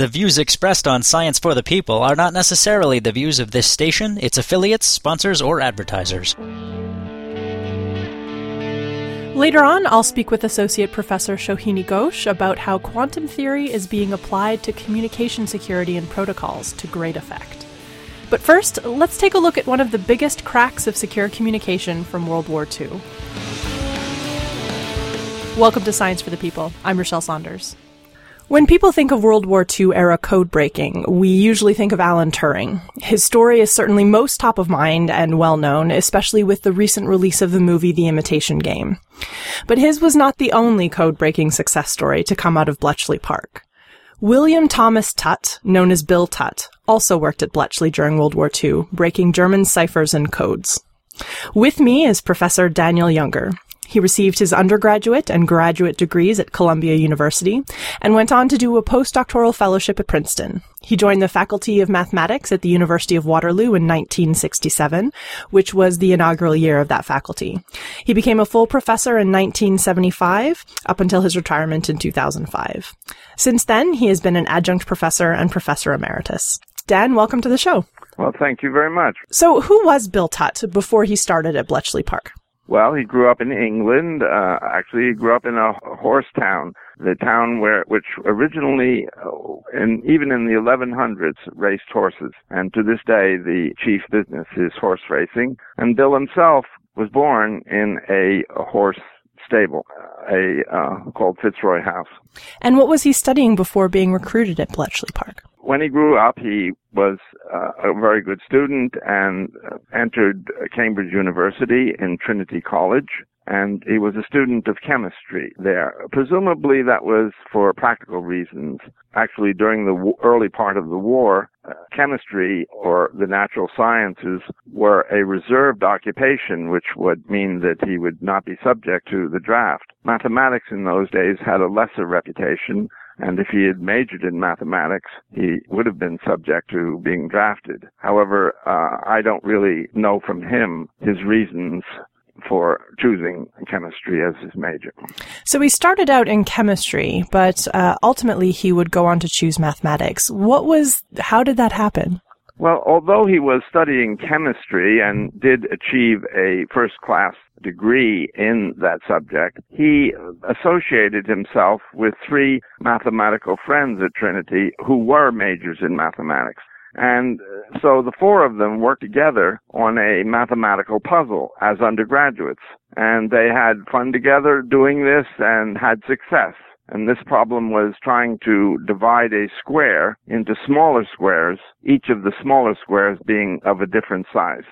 The views expressed on Science for the People are not necessarily the views of this station, its affiliates, sponsors, or advertisers. Later on, I'll speak with Associate Professor Shohini Ghose about how quantum theory is being applied to communication security and protocols to great effect. But first, let's take a look at one of the biggest cracks of secure communication from World War II. Welcome to Science for the People. I'm Rochelle Saunders. When people think of World War II era code breaking, we usually think of Alan Turing. His story is certainly most top of mind and well known, especially with the recent release of the movie The Imitation Game. But his was not the only code breaking success story to come out of Bletchley Park. William Thomas Tutte, known as Bill Tutte, also worked at Bletchley during World War II, breaking German ciphers and codes. With me is Professor Daniel Younger. He received his undergraduate and graduate degrees at Columbia University and went on to do a postdoctoral fellowship at Princeton. He joined the Faculty of Mathematics at the University of Waterloo in 1967, which was the inaugural year of that faculty. He became a full professor in 1975 up until his retirement in 2005. Since then, he has been an adjunct professor and professor emeritus. Dan, welcome to the show. Well, thank you very much. So, who was Bill Tutte before he started at Bletchley Park? Well, he grew up in England. Uh, actually, he grew up in a horse town, the town where, which originally, uh, and even in the 1100s, raced horses. And to this day, the chief business is horse racing. And Bill himself was born in a, a horse stable, a uh, called Fitzroy House. And what was he studying before being recruited at Bletchley Park? When he grew up, he was uh, a very good student and uh, entered Cambridge University in Trinity College. And he was a student of chemistry there. Presumably that was for practical reasons. Actually, during the w- early part of the war, uh, chemistry or the natural sciences were a reserved occupation, which would mean that he would not be subject to the draft. Mathematics in those days had a lesser reputation, and if he had majored in mathematics, he would have been subject to being drafted. However, uh, I don't really know from him his reasons for choosing chemistry as his major. So he started out in chemistry, but uh, ultimately he would go on to choose mathematics. What was, how did that happen? Well, although he was studying chemistry and did achieve a first class degree in that subject, he associated himself with three mathematical friends at Trinity who were majors in mathematics. And uh, so the four of them worked together on a mathematical puzzle as undergraduates. And they had fun together doing this and had success. And this problem was trying to divide a square into smaller squares, each of the smaller squares being of a different size.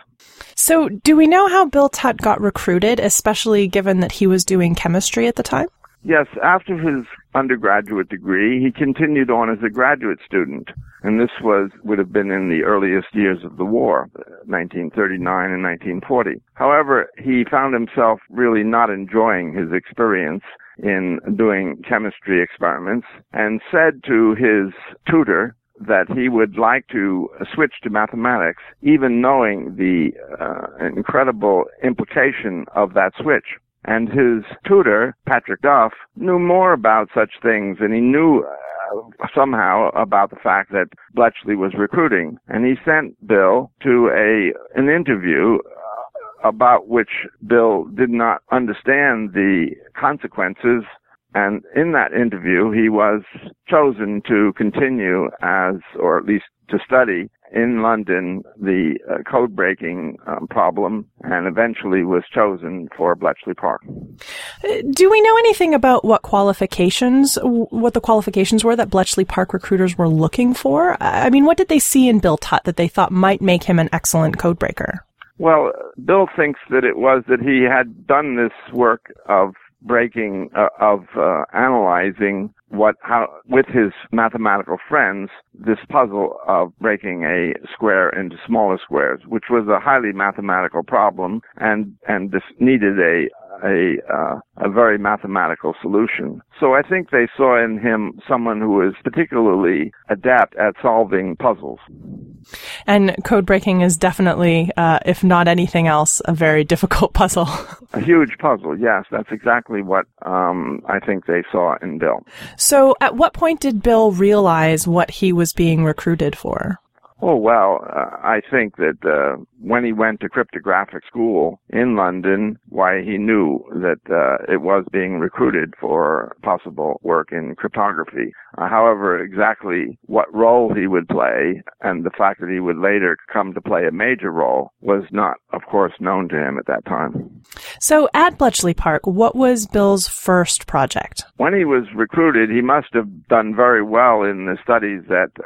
So, do we know how Bill Tutte got recruited, especially given that he was doing chemistry at the time? Yes, after his undergraduate degree, he continued on as a graduate student. And this was, would have been in the earliest years of the war, 1939 and 1940. However, he found himself really not enjoying his experience in doing chemistry experiments and said to his tutor that he would like to switch to mathematics, even knowing the uh, incredible implication of that switch. And his tutor, Patrick Duff, knew more about such things and he knew uh, somehow about the fact that Bletchley was recruiting. And he sent Bill to a, an interview about which Bill did not understand the consequences. And in that interview, he was chosen to continue as, or at least to study in London the uh, code breaking um, problem and eventually was chosen for Bletchley Park. Uh, do we know anything about what qualifications, what the qualifications were that Bletchley Park recruiters were looking for? I mean, what did they see in Bill Tutte that they thought might make him an excellent code breaker? Well, Bill thinks that it was that he had done this work of breaking, uh, of uh, analyzing what, how, with his mathematical friends, this puzzle of breaking a square into smaller squares, which was a highly mathematical problem and, and this needed a, a uh, a very mathematical solution. So I think they saw in him someone who was particularly adept at solving puzzles. And code breaking is definitely, uh, if not anything else, a very difficult puzzle. a huge puzzle, yes. That's exactly what um, I think they saw in Bill. So, at what point did Bill realize what he was being recruited for? Oh, well, uh, I think that uh, when he went to cryptographic school in London, why he knew that uh, it was being recruited for possible work in cryptography. Uh, however, exactly what role he would play and the fact that he would later come to play a major role was not, of course, known to him at that time. So at Bletchley Park, what was Bill's first project? When he was recruited, he must have done very well in the studies that uh,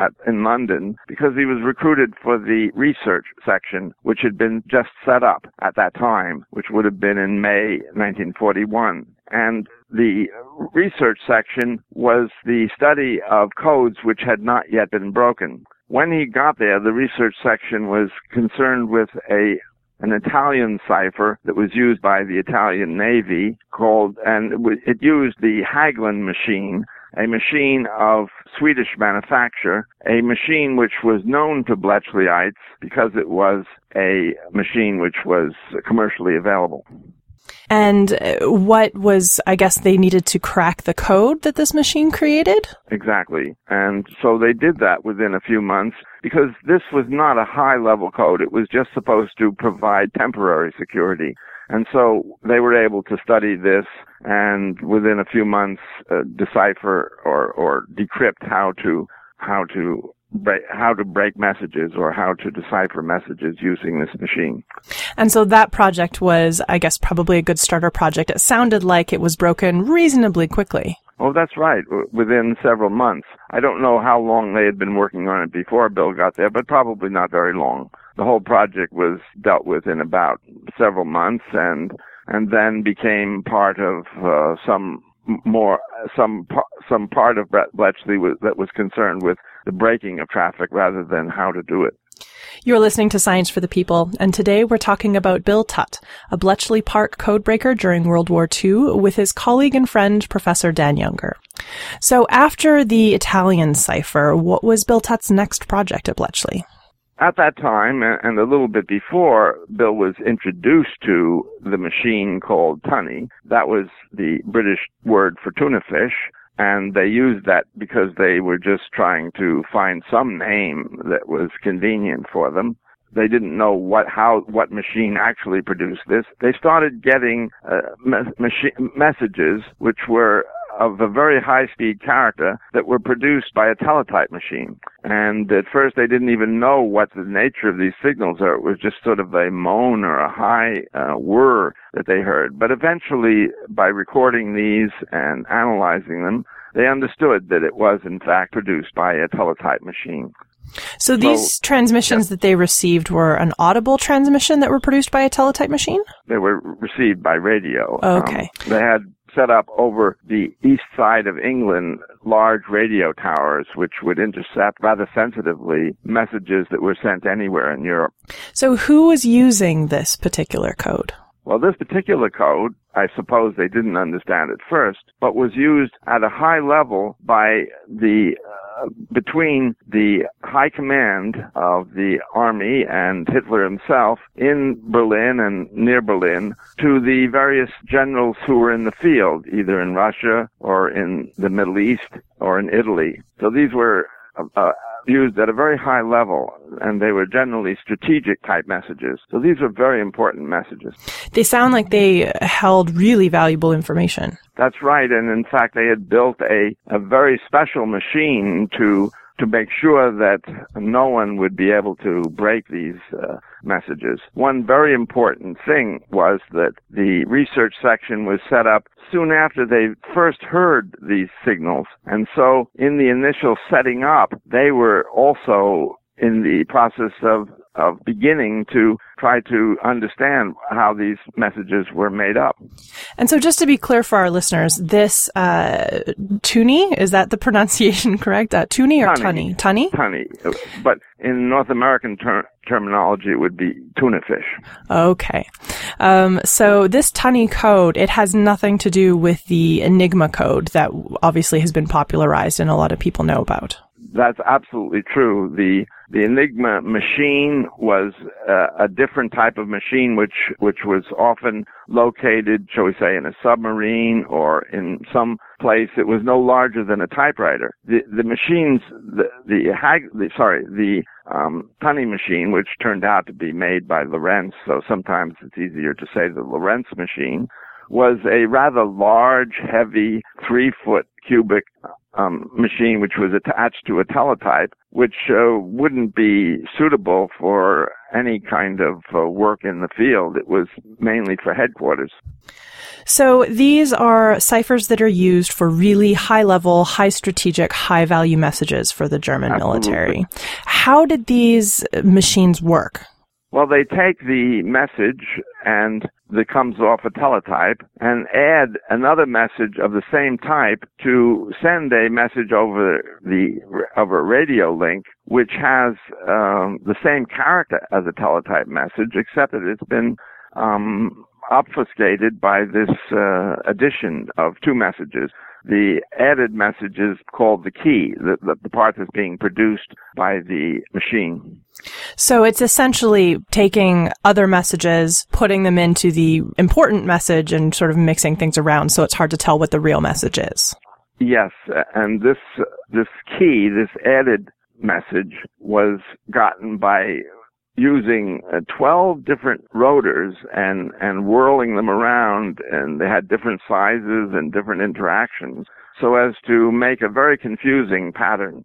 at, in London because he was recruited for the research section, which had been just set up at that time, which would have been in May 1941. And the research section was the study of codes which had not yet been broken. When he got there, the research section was concerned with a an Italian cipher that was used by the Italian Navy called, and it used the Hagelin machine, a machine of Swedish manufacture, a machine which was known to Bletchleyites because it was a machine which was commercially available. And uh, what was, I guess, they needed to crack the code that this machine created? Exactly. And so they did that within a few months because this was not a high level code. It was just supposed to provide temporary security. And so they were able to study this and within a few months uh, decipher or, or decrypt how to, how to break, how to break messages or how to decipher messages using this machine. And so that project was, I guess, probably a good starter project. It sounded like it was broken reasonably quickly. Oh, that's right. Within several months. I don't know how long they had been working on it before Bill got there, but probably not very long the whole project was dealt with in about several months and and then became part of uh, some more some some part of Bletchley was, that was concerned with the breaking of traffic rather than how to do it. You're listening to Science for the People, and today we're talking about Bill Tutte, a Bletchley Park codebreaker during World War II, with his colleague and friend Professor Dan Younger. So, after the Italian cipher, what was Bill Tutte's next project at Bletchley? At that time and a little bit before Bill was introduced to the machine called tunny, that was the British word for tuna fish. And they used that because they were just trying to find some name that was convenient for them. They didn't know what how what machine actually produced this. They started getting uh, me- messages which were of a very high speed character that were produced by a teletype machine. And at first they didn't even know what the nature of these signals are. It was just sort of a moan or a high uh, whir that they heard. But eventually, by recording these and analyzing them, they understood that it was in fact produced by a teletype machine. So these so, transmissions yeah. that they received were an audible transmission that were produced by a teletype machine? They were received by radio. Okay. Um, they had set up over the east side of England large radio towers which would intercept rather sensitively messages that were sent anywhere in Europe. So who was using this particular code? Well, this particular code, I suppose they didn't understand at first, but was used at a high level by the between the high command of the army and Hitler himself in Berlin and near Berlin to the various generals who were in the field, either in Russia or in the Middle East or in Italy. So these were uh, uh used at a very high level, and they were generally strategic type messages. So these were very important messages. They sound like they held really valuable information. That's right. And in fact, they had built a, a very special machine to to make sure that no one would be able to break these uh, messages. One very important thing was that the research section was set up soon after they first heard these signals. And so in the initial setting up, they were also in the process of of beginning to try to understand how these messages were made up. And so, just to be clear for our listeners, this uh, tuni is that the pronunciation correct? Uh, tuni or tunny? Tunny. Tunny. But in North American ter- terminology, it would be tuna fish. Okay. Um, so this tunny code, it has nothing to do with the Enigma code that obviously has been popularized and a lot of people know about. That's absolutely true. The The Enigma machine was uh, a different type of machine, which which was often located, shall we say, in a submarine or in some place that was no larger than a typewriter. The the machines, the the, Hag, the sorry, the um, Tunny machine, which turned out to be made by Lorenz, so sometimes it's easier to say the Lorenz machine, was a rather large, heavy, three foot cubic um, machine which was attached to a teletype, which uh, wouldn't be suitable for any kind of uh, work in the field. It was mainly for headquarters. So these are ciphers that are used for really high level, high strategic, high value messages for the German Absolutely. military. How did these machines work? Well, they take the message and that comes off a teletype and add another message of the same type to send a message over the over a radio link which has um, the same character as a teletype message except that it's been um, obfuscated by this uh, addition of two messages the added message is called the key, the, the, the, part that's being produced by the machine. So it's essentially taking other messages, putting them into the important message and sort of mixing things around so it's hard to tell what the real message is. Yes, and this, this key, this added message was gotten by using uh, 12 different rotors and, and whirling them around and they had different sizes and different interactions so as to make a very confusing pattern.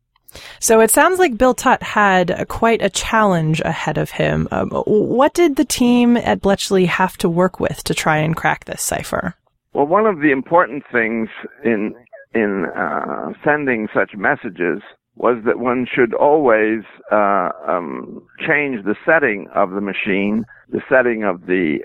So it sounds like Bill Tutte had quite a challenge ahead of him. Um, what did the team at Bletchley have to work with to try and crack this cipher? Well, one of the important things in in uh, sending such messages was that one should always uh, um, change the setting of the machine, the setting of the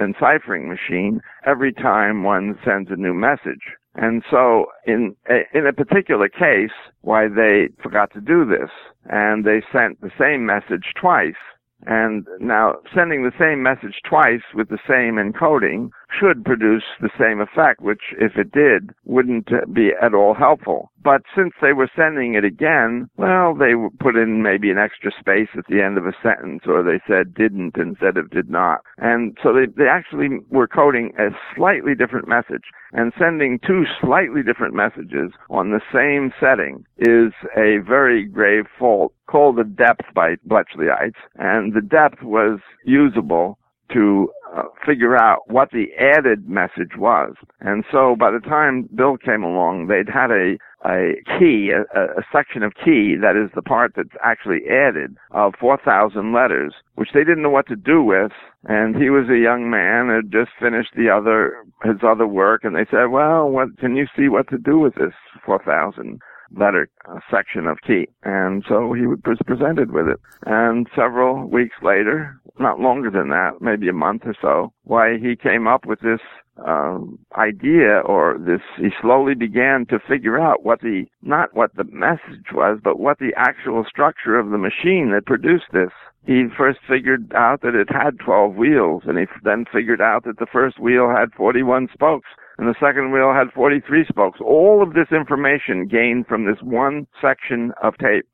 enciphering machine, every time one sends a new message. And so in a, in a particular case, why they forgot to do this, and they sent the same message twice, and now sending the same message twice with the same encoding should produce the same effect, which if it did, wouldn't be at all helpful. But since they were sending it again, well, they put in maybe an extra space at the end of a sentence, or they said didn't instead of did not. And so they, they actually were coding a slightly different message. And sending two slightly different messages on the same setting is a very grave fault called the depth by Bletchleyites. And the depth was usable to uh, figure out what the added message was. And so by the time Bill came along, they'd had a, a key, a, a section of key that is the part that's actually added of 4,000 letters, which they didn't know what to do with. And he was a young man, had just finished the other, his other work, and they said, well, what, can you see what to do with this 4,000? Letter uh, section of key. And so he was presented with it. And several weeks later, not longer than that, maybe a month or so, why he came up with this um, idea or this, he slowly began to figure out what the, not what the message was, but what the actual structure of the machine that produced this. He first figured out that it had 12 wheels and he then figured out that the first wheel had 41 spokes and the second wheel had 43 spokes. All of this information gained from this one section of tape.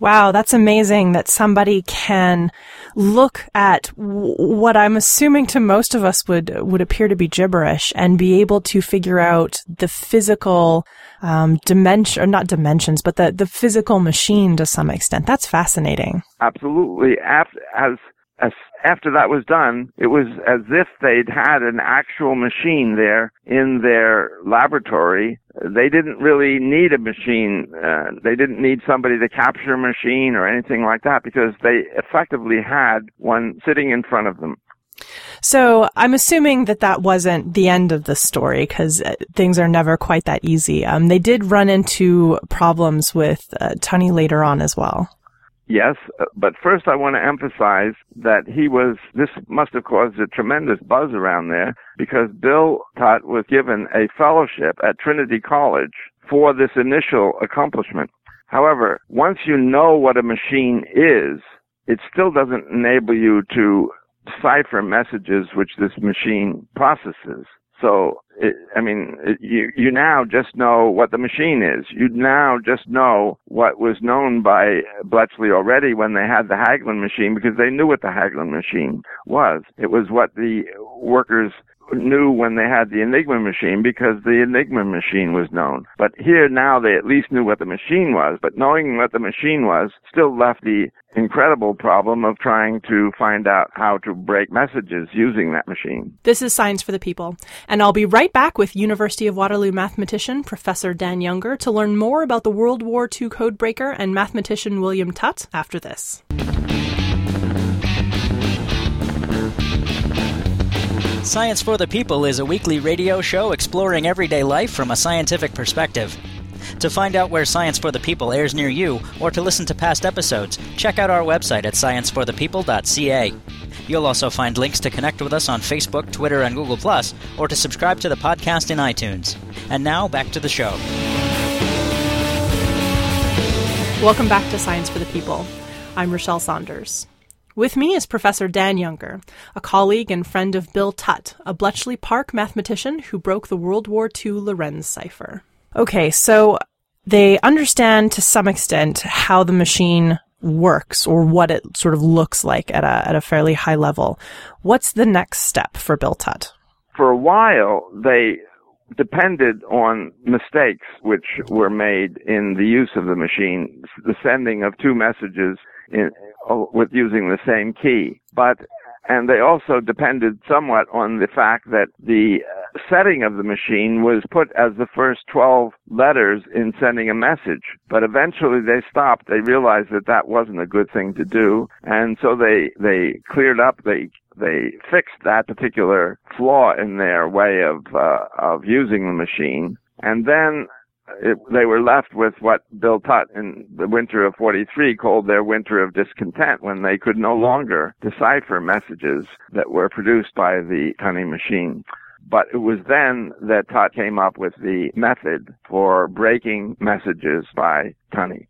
Wow, that's amazing that somebody can look at w- what I'm assuming to most of us would would appear to be gibberish and be able to figure out the physical um, dimension, or not dimensions, but the the physical machine to some extent. That's fascinating. Absolutely, as as as after that was done, it was as if they'd had an actual machine there in their laboratory. They didn't really need a machine. Uh, they didn't need somebody to capture a machine or anything like that because they effectively had one sitting in front of them. So I'm assuming that that wasn't the end of the story because uh, things are never quite that easy. Um, they did run into problems with uh, later on as well. Yes, uh, but first I want to emphasize that he was, this must have caused a tremendous buzz around there because Bill Tutte was given a fellowship at Trinity College for this initial accomplishment. However, once you know what a machine is, it still doesn't enable you to cipher messages which this machine processes. So, it, I mean, it, you, you now just know what the machine is. You now just know what was known by Bletchley already when they had the Hagelin machine because they knew what the Hagelin machine was. It was what the workers knew when they had the Enigma machine because the Enigma machine was known. But here now they at least knew what the machine was, but knowing what the machine was still left the incredible problem of trying to find out how to break messages using that machine. This is Science for the People, and I'll be right back with University of Waterloo mathematician Professor Dan Younger to learn more about the World War II codebreaker and mathematician William Tutte after this. Science for the People is a weekly radio show exploring everyday life from a scientific perspective. To find out where Science for the People airs near you, or to listen to past episodes, check out our website at scienceforthepeople.ca. You'll also find links to connect with us on Facebook, Twitter, and Google, or to subscribe to the podcast in iTunes. And now, back to the show. Welcome back to Science for the People. I'm Rochelle Saunders. With me is Professor Dan Younger, a colleague and friend of Bill Tutte, a Bletchley Park mathematician who broke the World War II Lorenz cipher. Okay, so they understand to some extent how the machine works or what it sort of looks like at a, at a fairly high level. What's the next step for Bill Tutte? For a while, they depended on mistakes which were made in the use of the machine, the sending of two messages in, with using the same key. But and they also depended somewhat on the fact that the uh, setting of the machine was put as the first 12 letters in sending a message. But eventually they stopped. They realized that that wasn't a good thing to do. And so they, they cleared up, they, they fixed that particular flaw in their way of, uh, of using the machine. And then it, they were left with what Bill Tutte in the winter of 43 called their winter of discontent when they could no longer decipher messages that were produced by the Tunny machine. But it was then that Tutte came up with the method for breaking messages by Tunny.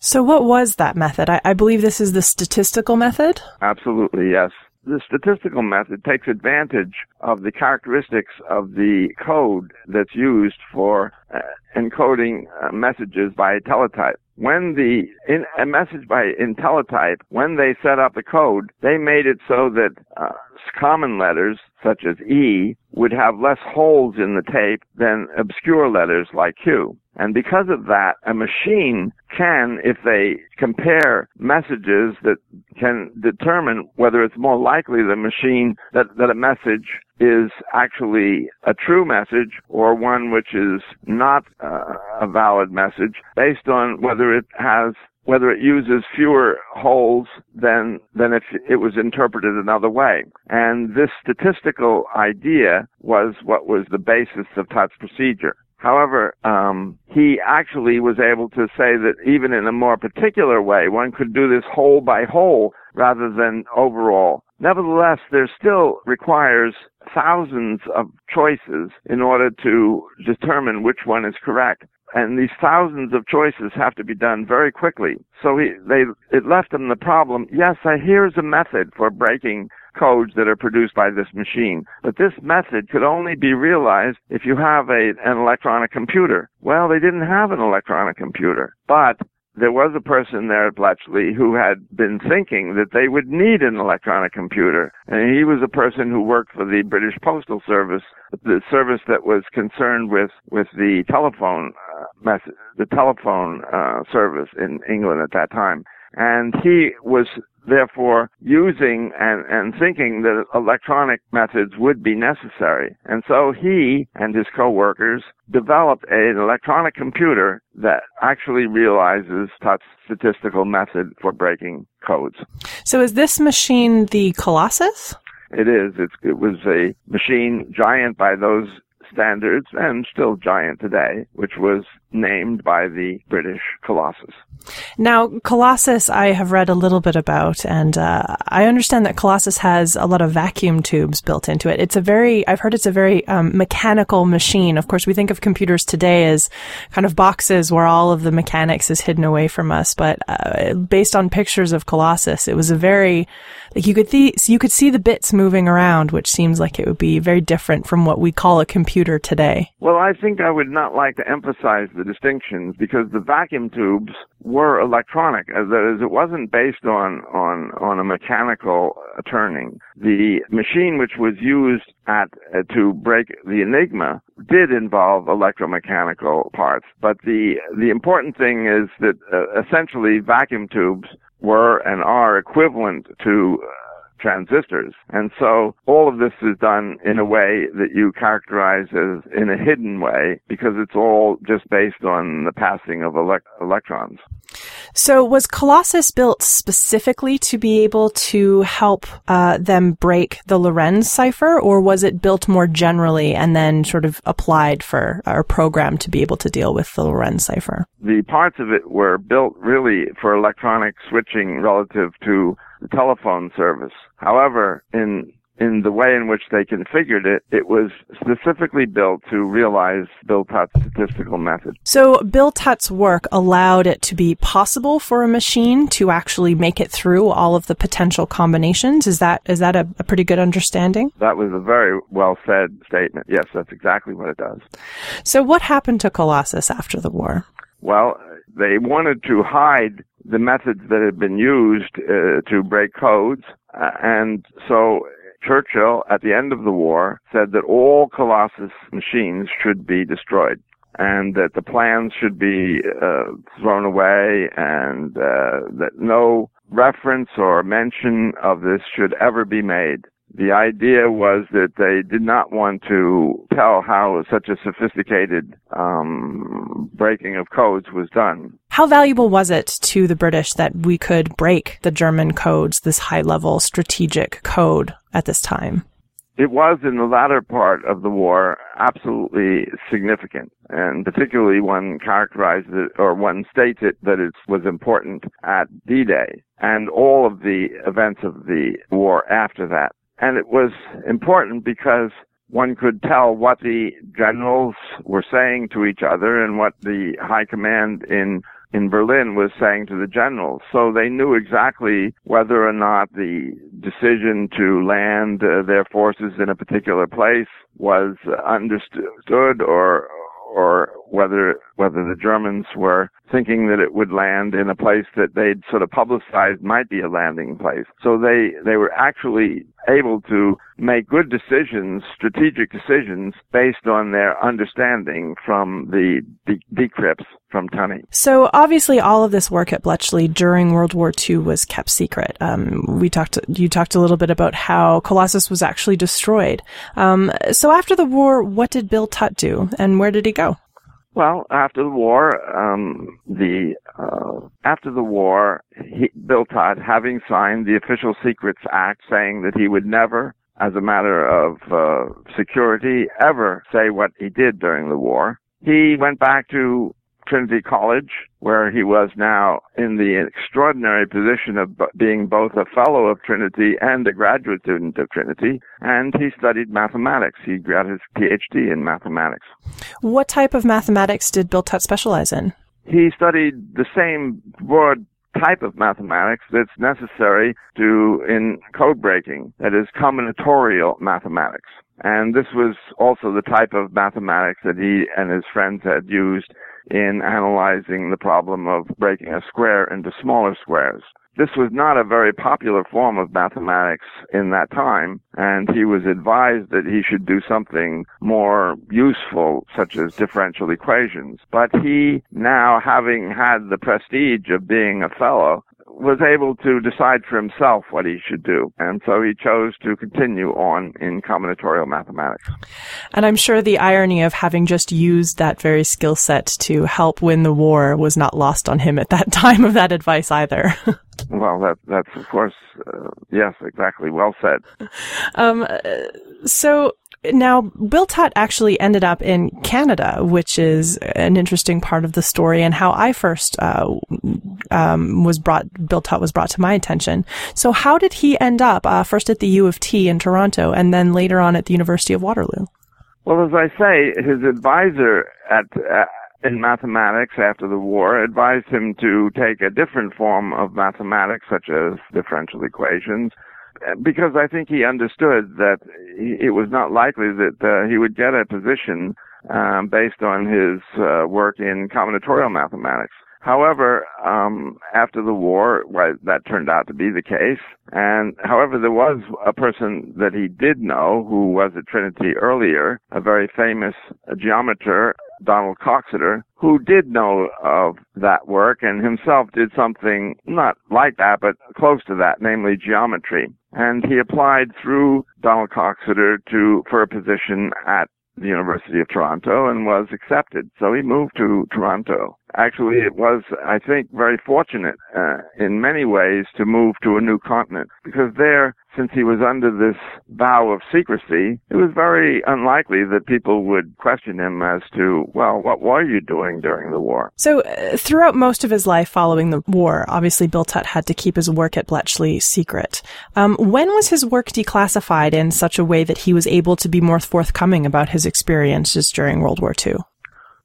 So what was that method? I, I believe this is the statistical method? Absolutely, yes the statistical method takes advantage of the characteristics of the code that's used for uh, encoding uh, messages by teletype. When the in, a message by teletype, when they set up the code, they made it so that uh, common letters such as E would have less holes in the tape than obscure letters like Q. And because of that, a machine can, if they compare messages that can determine whether it's more likely the machine that, that a message is actually a true message or one which is not uh, a valid message based on whether it has whether it uses fewer holes than than if it was interpreted another way. And this statistical idea was what was the basis of Tutte's procedure. However, um, he actually was able to say that even in a more particular way, one could do this hole by hole rather than overall. Nevertheless, there still requires thousands of choices in order to determine which one is correct and these thousands of choices have to be done very quickly. So he, they, it left them the problem. Yes, here's a method for breaking codes that are produced by this machine. But this method could only be realized if you have a, an electronic computer. Well, they didn't have an electronic computer, but there was a person there at Bletchley who had been thinking that they would need an electronic computer. And he was a person who worked for the British Postal Service, the service that was concerned with, with the telephone, uh, message, the telephone, uh, service in England at that time. And he was therefore using and, and thinking that electronic methods would be necessary. And so he and his co-workers developed an electronic computer that actually realizes Tutte's statistical method for breaking codes. So is this machine the Colossus? It is. It's, it was a machine giant by those standards and still giant today, which was named by the British Colossus. Now, Colossus, I have read a little bit about, and uh, I understand that Colossus has a lot of vacuum tubes built into it. It's a very, I've heard it's a very um, mechanical machine. Of course, we think of computers today as kind of boxes where all of the mechanics is hidden away from us. But uh, based on pictures of Colossus, it was a very like you could th- you could see the bits moving around, which seems like it would be very different from what we call a computer today. Well, I think I would not like to emphasize the distinctions because the vacuum tubes were electronic. As it wasn't based on on on a mechanical turning. The machine which was used at uh, to break the Enigma did involve electromechanical parts, but the the important thing is that uh, essentially vacuum tubes were and are equivalent to uh, transistors. And so all of this is done in a way that you characterize as in a hidden way because it's all just based on the passing of elect- electrons. So was Colossus built specifically to be able to help uh, them break the Lorenz cipher, or was it built more generally and then sort of applied for or programmed to be able to deal with the Lorenz cipher? The parts of it were built really for electronic switching relative to the telephone service. However, in in the way in which they configured it, it was specifically built to realize Bill Tutte's statistical method. So Bill Tutte's work allowed it to be possible for a machine to actually make it through all of the potential combinations. Is that is that a, a pretty good understanding? That was a very well said statement. Yes, that's exactly what it does. So what happened to Colossus after the war? Well, they wanted to hide the methods that had been used uh, to break codes, uh, and so Churchill, at the end of the war, said that all Colossus machines should be destroyed and that the plans should be uh, thrown away and uh, that no reference or mention of this should ever be made the idea was that they did not want to tell how such a sophisticated um, breaking of codes was done. How valuable was it to the British that we could break the German codes, this high level strategic code at this time? It was in the latter part of the war absolutely significant, and particularly one characterizes it or one states it that it was important at D-Day and all of the events of the war after that. And it was important because one could tell what the generals were saying to each other and what the high command in in Berlin was saying to the generals. So they knew exactly whether or not the decision to land uh, their forces in a particular place was understood or or whether whether the Germans were thinking that it would land in a place that they'd sort of publicized might be a landing place. So they they were actually able to make good decisions, strategic decisions based on their understanding from the de- decrypts from Tunny. So obviously, all of this work at Bletchley during World War II was kept secret. Um, we talked, you talked a little bit about how Colossus was actually destroyed. Um, so after the war, what did Bill Tutte do, and where did he go? Well, after the war, um, the uh, after the war, he, Bill Tutte, having signed the Official Secrets Act, saying that he would never, as a matter of uh, security, ever say what he did during the war, he went back to Trinity College, where he was now in the extraordinary position of being both a fellow of Trinity and a graduate student of Trinity, and he studied mathematics. He got his PhD in mathematics. What type of mathematics did Bill Tutte specialize in? He studied the same broad type of mathematics that's necessary to in code breaking, that is combinatorial mathematics. And this was also the type of mathematics that he and his friends had used in analyzing the problem of breaking a square into smaller squares. This was not a very popular form of mathematics in that time, and he was advised that he should do something more useful, such as differential equations. But he, now having had the prestige of being a fellow, was able to decide for himself what he should do. And so he chose to continue on in combinatorial mathematics. And I'm sure the irony of having just used that very skill set to help win the war was not lost on him at that time of that advice either. well, that, that's of course, uh, yes, exactly. Well said. Um, so now Bill Tutte actually ended up in Canada, which is an interesting part of the story and how I first uh, um, was brought. Bill Tutte was brought to my attention. So how did he end up uh, first at the U of T in Toronto and then later on at the University of Waterloo? Well, as I say, his advisor at uh, in mathematics after the war advised him to take a different form of mathematics, such as differential equations, because I think he understood that it was not likely that uh, he would get a position um, based on his uh, work in combinatorial mathematics. However, um, after the war, well, that turned out to be the case. And however, there was a person that he did know who was at Trinity earlier, a very famous geometer, Donald Coxeter, who did know of that work and himself did something not like that, but close to that, namely geometry. And he applied through Donald Coxeter to, for a position at the University of Toronto and was accepted. So he moved to Toronto. Actually, it was, I think, very fortunate uh, in many ways to move to a new continent because there, since he was under this vow of secrecy, it was very unlikely that people would question him as to, well, what were you doing during the war? So, uh, throughout most of his life following the war, obviously Bill Tutte had to keep his work at Bletchley secret. Um, when was his work declassified in such a way that he was able to be more forthcoming about his experiences during World War II?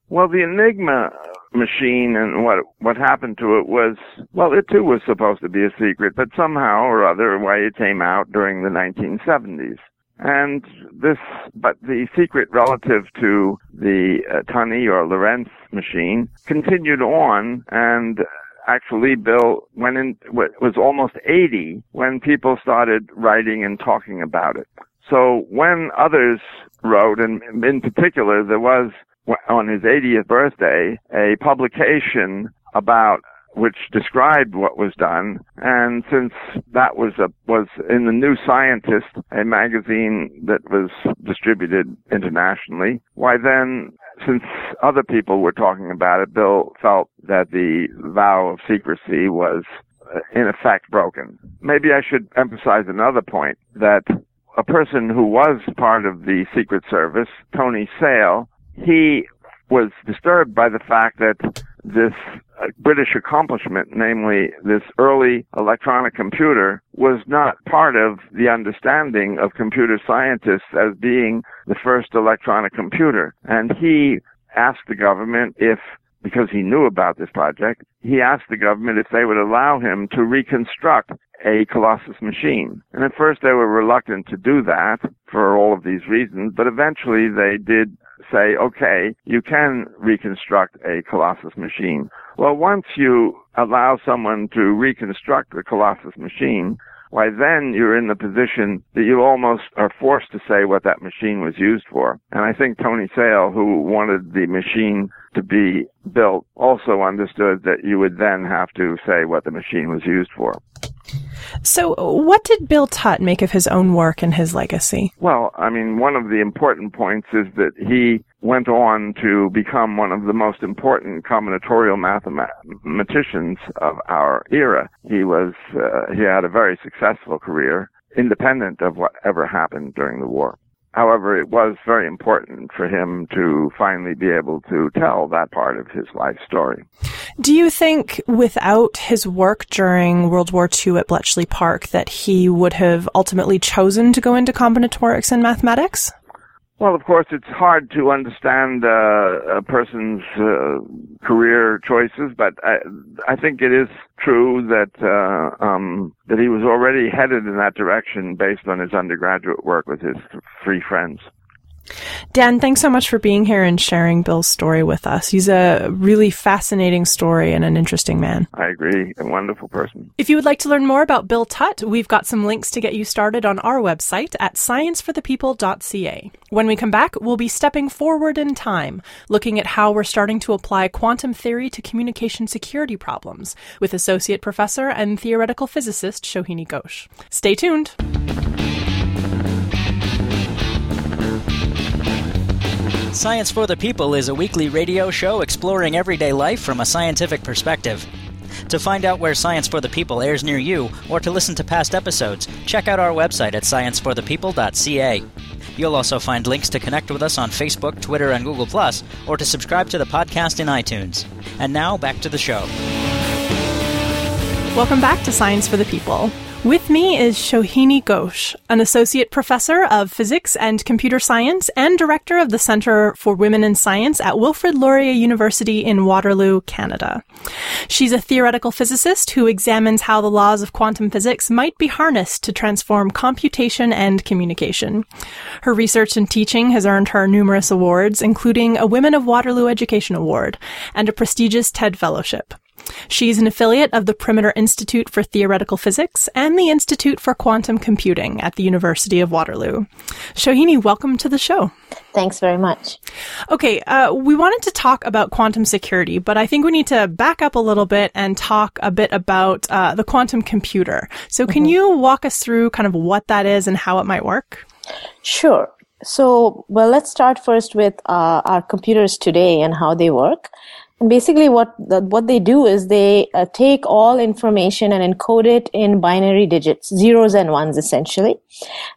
Well, the Enigma machine and what what happened to it was well it too was supposed to be a secret but somehow or other why it came out during the 1970s and this but the secret relative to the uh, Tunny or Lorenz machine continued on and actually Bill went in was almost 80 when people started writing and talking about it. So when others wrote and in particular there was on his 80th birthday a publication about which described what was done. And since that was a, was in the New Scientist, a magazine that was distributed internationally, why then, since other people were talking about it, Bill felt that the vow of secrecy was in effect broken. Maybe I should emphasize another point that a person who was part of the Secret Service, Tony Sale, he was disturbed by the fact that this uh, British accomplishment, namely this early electronic computer, was not part of the understanding of computer scientists as being the first electronic computer. And he asked the government if because he knew about this project, he asked the government if they would allow him to reconstruct a Colossus machine. And at first they were reluctant to do that for all of these reasons, but eventually they did say, okay, you can reconstruct a Colossus machine. Well, once you allow someone to reconstruct the Colossus machine, why then you're in the position that you almost are forced to say what that machine was used for. And I think Tony Sale, who wanted the machine to be built, also understood that you would then have to say what the machine was used for. So, what did Bill Tutte make of his own work and his legacy? Well, I mean, one of the important points is that he went on to become one of the most important combinatorial mathematicians of our era. He was, uh, he had a very successful career, independent of whatever happened during the war. However, it was very important for him to finally be able to tell that part of his life story. Do you think without his work during World War II at Bletchley Park that he would have ultimately chosen to go into combinatorics and mathematics? Well, of course, it's hard to understand uh, a person's uh, career choices, but I, I think it is true that uh, um, that he was already headed in that direction based on his undergraduate work with his three friends. Dan, thanks so much for being here and sharing Bill's story with us. He's a really fascinating story and an interesting man. I agree. A wonderful person. If you would like to learn more about Bill Tutte, we've got some links to get you started on our website at scienceforthepeople.ca. When we come back, we'll be stepping forward in time, looking at how we're starting to apply quantum theory to communication security problems with Associate Professor and Theoretical Physicist Shohini Ghose. Stay tuned. Science for the People is a weekly radio show exploring everyday life from a scientific perspective. To find out where Science for the People airs near you, or to listen to past episodes, check out our website at scienceforthepeople.ca. You'll also find links to connect with us on Facebook, Twitter, and Google, or to subscribe to the podcast in iTunes. And now, back to the show. Welcome back to Science for the People. With me is Shohini Ghose, an associate professor of physics and computer science and director of the Center for Women in Science at Wilfrid Laurier University in Waterloo, Canada. She's a theoretical physicist who examines how the laws of quantum physics might be harnessed to transform computation and communication. Her research and teaching has earned her numerous awards, including a Women of Waterloo Education Award and a prestigious TED Fellowship. She's an affiliate of the Perimeter Institute for Theoretical Physics and the Institute for Quantum Computing at the University of Waterloo. Shohini, welcome to the show. Thanks very much. Okay, uh, we wanted to talk about quantum security, but I think we need to back up a little bit and talk a bit about uh, the quantum computer. So, can mm-hmm. you walk us through kind of what that is and how it might work? Sure. So, well, let's start first with uh, our computers today and how they work. And basically, what the, what they do is they uh, take all information and encode it in binary digits, zeros and ones, essentially,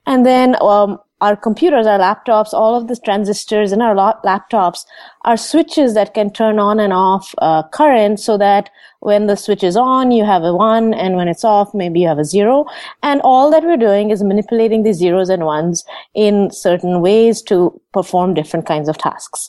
and then um, our computers, our laptops, all of the transistors in our laptops are switches that can turn on and off uh, current so that when the switch is on, you have a one, and when it's off, maybe you have a zero. And all that we're doing is manipulating the zeros and ones in certain ways to perform different kinds of tasks.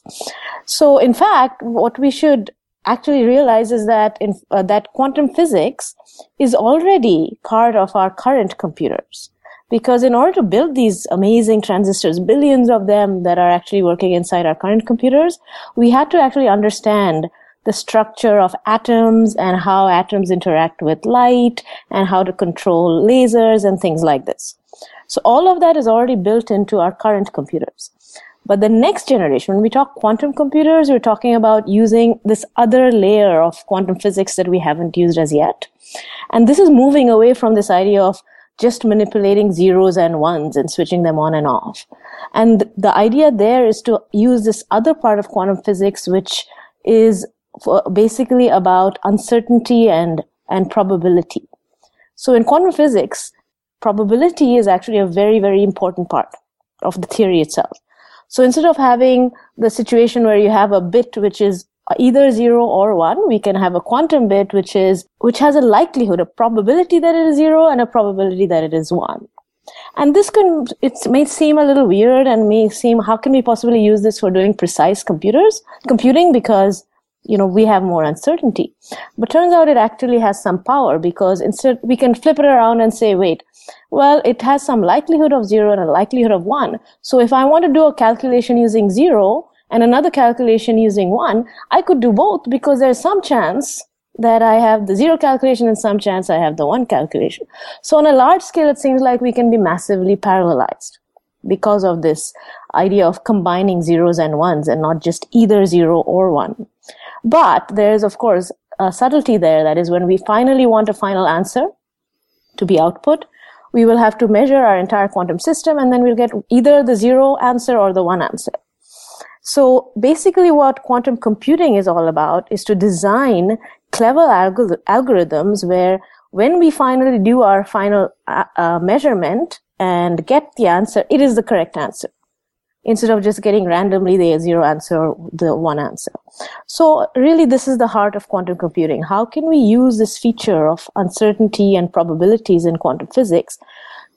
So, in fact, what we should actually realize is that in, uh, that quantum physics is already part of our current computers. Because in order to build these amazing transistors, billions of them that are actually working inside our current computers, we had to actually understand the structure of atoms and how atoms interact with light and how to control lasers and things like this. So all of that is already built into our current computers. But the next generation, when we talk quantum computers, we're talking about using this other layer of quantum physics that we haven't used as yet. And this is moving away from this idea of just manipulating zeros and ones and switching them on and off. And the idea there is to use this other part of quantum physics, which is basically about uncertainty and, and probability. So in quantum physics, probability is actually a very, very important part of the theory itself. So instead of having the situation where you have a bit which is either zero or one, we can have a quantum bit which is, which has a likelihood, a probability that it is zero and a probability that it is one. And this can, it may seem a little weird and may seem, how can we possibly use this for doing precise computers, computing? Because, you know, we have more uncertainty. But turns out it actually has some power because instead we can flip it around and say, wait, well, it has some likelihood of zero and a likelihood of one. So if I want to do a calculation using zero, and another calculation using one, I could do both because there's some chance that I have the zero calculation and some chance I have the one calculation. So on a large scale, it seems like we can be massively parallelized because of this idea of combining zeros and ones and not just either zero or one. But there's, of course, a subtlety there. That is when we finally want a final answer to be output, we will have to measure our entire quantum system and then we'll get either the zero answer or the one answer. So basically what quantum computing is all about is to design clever algor- algorithms where when we finally do our final uh, uh, measurement and get the answer, it is the correct answer instead of just getting randomly the zero answer or the one answer. So really this is the heart of quantum computing. How can we use this feature of uncertainty and probabilities in quantum physics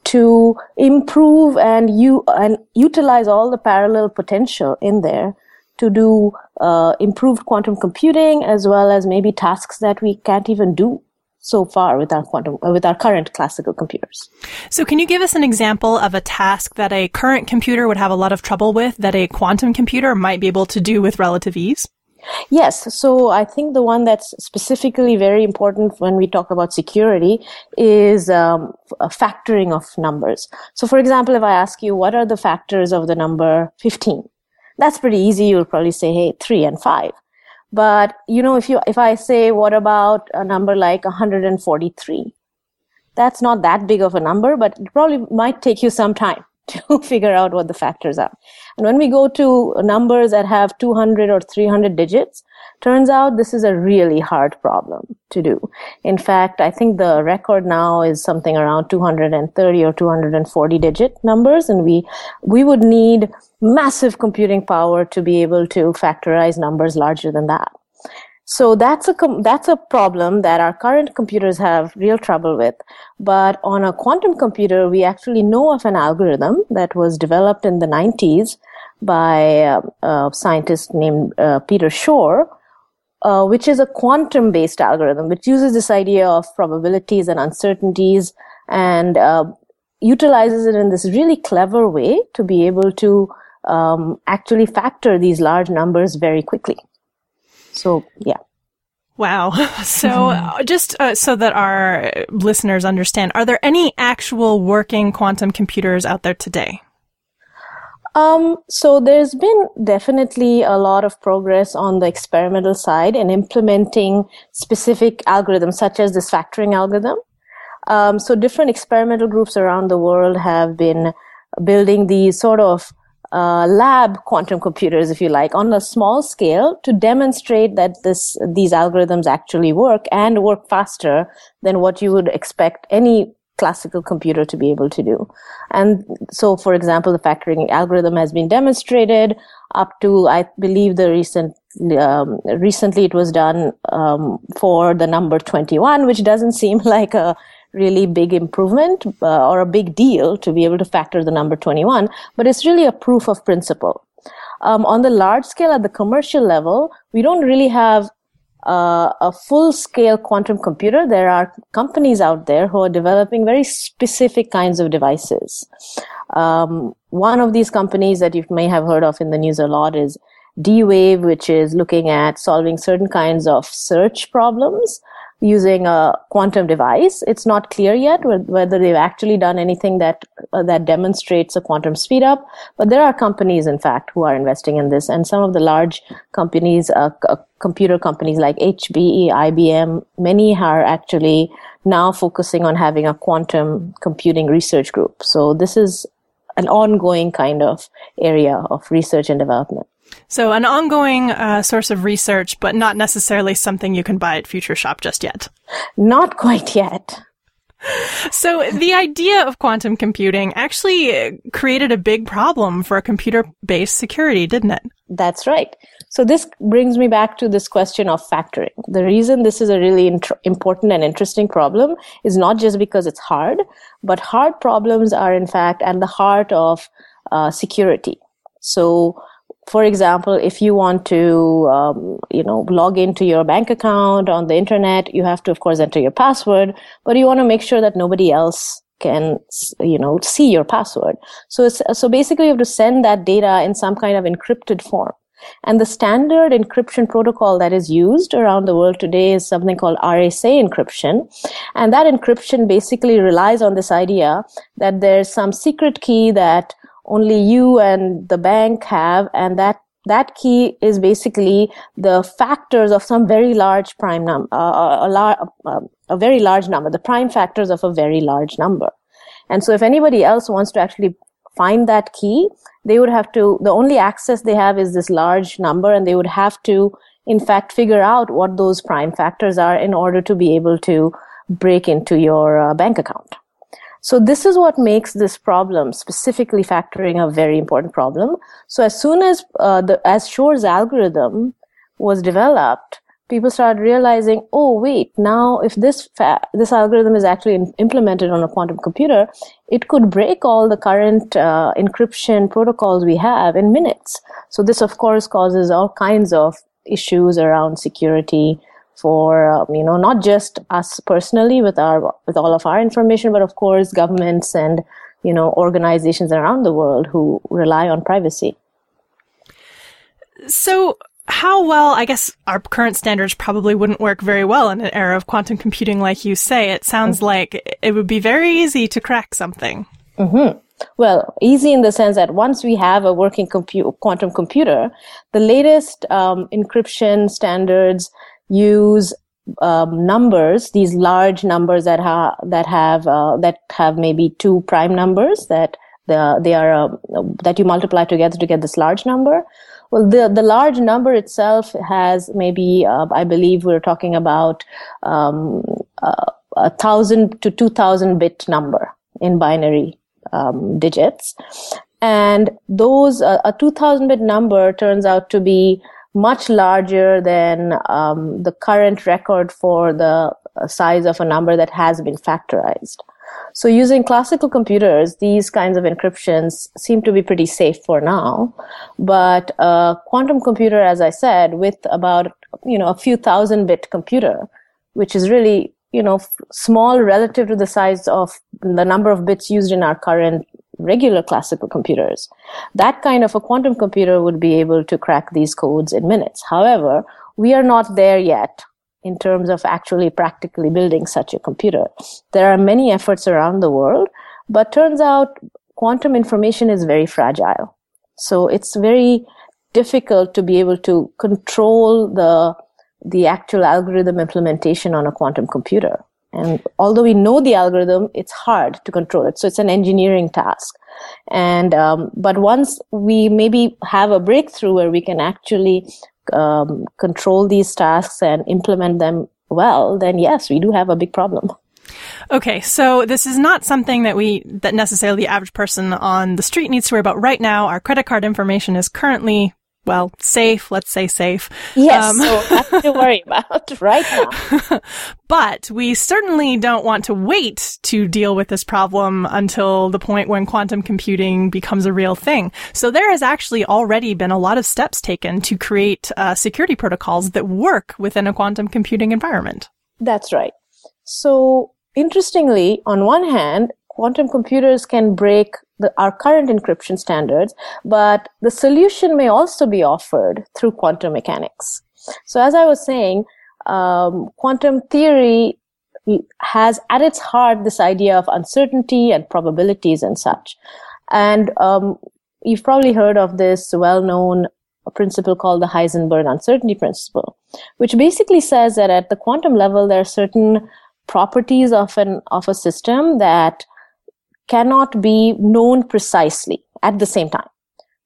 to improve and you and utilize all the parallel potential in there to do uh, improved quantum computing as well as maybe tasks that we can't even do so far with our quantum uh, with our current classical computers. So can you give us an example of a task that a current computer would have a lot of trouble with that a quantum computer might be able to do with relative ease? Yes. So I think the one that's specifically very important when we talk about security is um, factoring of numbers. So for example, if I ask you, what are the factors of the number 15? That's pretty easy. You'll probably say, hey, three and five. But, you know, if you, if I say, what about a number like 143? That's not that big of a number, but it probably might take you some time to figure out what the factors are. And when we go to numbers that have 200 or 300 digits, turns out this is a really hard problem to do. In fact, I think the record now is something around 230 or 240 digit numbers, and we, we would need massive computing power to be able to factorize numbers larger than that. So that's a com- that's a problem that our current computers have real trouble with. But on a quantum computer, we actually know of an algorithm that was developed in the 90s by uh, a scientist named uh, Peter Shor, uh, which is a quantum based algorithm, which uses this idea of probabilities and uncertainties and uh, utilizes it in this really clever way to be able to um, actually factor these large numbers very quickly. So, yeah. Wow. So, uh, just uh, so that our listeners understand, are there any actual working quantum computers out there today? Um, so there's been definitely a lot of progress on the experimental side in implementing specific algorithms, such as this factoring algorithm. Um, so different experimental groups around the world have been building these sort of uh, lab quantum computers, if you like, on a small scale to demonstrate that this these algorithms actually work and work faster than what you would expect any classical computer to be able to do. And so, for example, the factoring algorithm has been demonstrated up to, I believe, the recent um, recently it was done um, for the number 21, which doesn't seem like a really big improvement uh, or a big deal to be able to factor the number 21, but it's really a proof of principle. Um, on the large scale, at the commercial level, we don't really have uh, a full scale quantum computer. There are companies out there who are developing very specific kinds of devices. Um, one of these companies that you may have heard of in the news a lot is D-Wave, which is looking at solving certain kinds of search problems using a quantum device. It's not clear yet whether they've actually done anything that uh, that demonstrates a quantum speed up. But there are companies, in fact, who are investing in this, and some of the large companies, uh, c- computer companies like HPE, IBM, many are actually now focusing on having a quantum computing research group. So this is an ongoing kind of area of research and development. So an ongoing uh, source of research, but not necessarily something you can buy at Future Shop just yet. Not quite yet. So the idea of quantum computing actually created a big problem for computer-based security, didn't it? That's right. So this brings me back to this question of factoring. The reason this is a really int- important and interesting problem is not just because it's hard, but hard problems are in fact at the heart of uh, security. So for example, if you want to, um, you know, log into your bank account on the internet, you have to, of course, enter your password, but you want to make sure that nobody else can, you know, see your password. So, so basically you have to send that data in some kind of encrypted form. And the standard encryption protocol that is used around the world today is something called RSA encryption. And that encryption basically relies on this idea that there's some secret key that only you and the bank have and that that key is basically the factors of some very large prime number, uh, uh, a, lar- uh, a very large number, the prime factors of a very large number. And so if anybody else wants to actually find that key, they would have to, the only access they have is this large number and they would have to, in fact, figure out what those prime factors are in order to be able to break into your uh, bank account. So this is what makes this problem, specifically factoring, a very important problem. So as soon as uh, the as Shor's algorithm was developed, people started realizing, oh wait, now if this fa- this algorithm is actually in- implemented on a quantum computer, it could break all the current uh, encryption protocols we have in minutes. So this, of course, causes all kinds of issues around security for um, you know not just us personally with our with all of our information but of course governments and you know organizations around the world who rely on privacy so how well i guess our current standards probably wouldn't work very well in an era of quantum computing like you say it sounds mm-hmm. like it would be very easy to crack something mm-hmm. Well, easy in the sense that once we have a working compu- quantum computer, the latest um, encryption standards use um, numbers, these large numbers that have that have uh, that have maybe two prime numbers that the, they are uh, that you multiply together to get this large number. Well, the the large number itself has maybe uh, I believe we're talking about um, uh, a thousand to two thousand bit number in binary um, digits, and those uh, a two thousand bit number turns out to be much larger than um, the current record for the uh, size of a number that has been factorized. So using classical computers, these kinds of encryptions seem to be pretty safe for now. But a quantum computer, as I said, with about, you know, a few thousand bit computer, which is really, you know, small relative to the size of the number of bits used in our current regular classical computers. That kind of a quantum computer would be able to crack these codes in minutes. However, we are not there yet in terms of actually practically building such a computer. There are many efforts around the world, but turns out quantum information is very fragile. So it's very difficult to be able to control the the actual algorithm implementation on a quantum computer. And although we know the algorithm, it's hard to control it. So it's an engineering task. And um, but once we maybe have a breakthrough where we can actually um, control these tasks and implement them well, then yes, we do have a big problem. Okay, so this is not something that we that necessarily the average person on the street needs to worry about right now. Our credit card information is currently well, safe, let's say safe. Yes, um, so nothing to worry about right now. but we certainly don't want to wait to deal with this problem until the point when quantum computing becomes a real thing. So there has actually already been a lot of steps taken to create uh, security protocols that work within a quantum computing environment. That's right. So interestingly, on one hand, quantum computers can break the, our current encryption standards, but the solution may also be offered through quantum mechanics. So as I was saying, um, quantum theory has at its heart this idea of uncertainty and probabilities and such. And um, you've probably heard of this well-known principle called the Heisenberg uncertainty principle, which basically says that at the quantum level there are certain properties of an of a system that cannot be known precisely at the same time.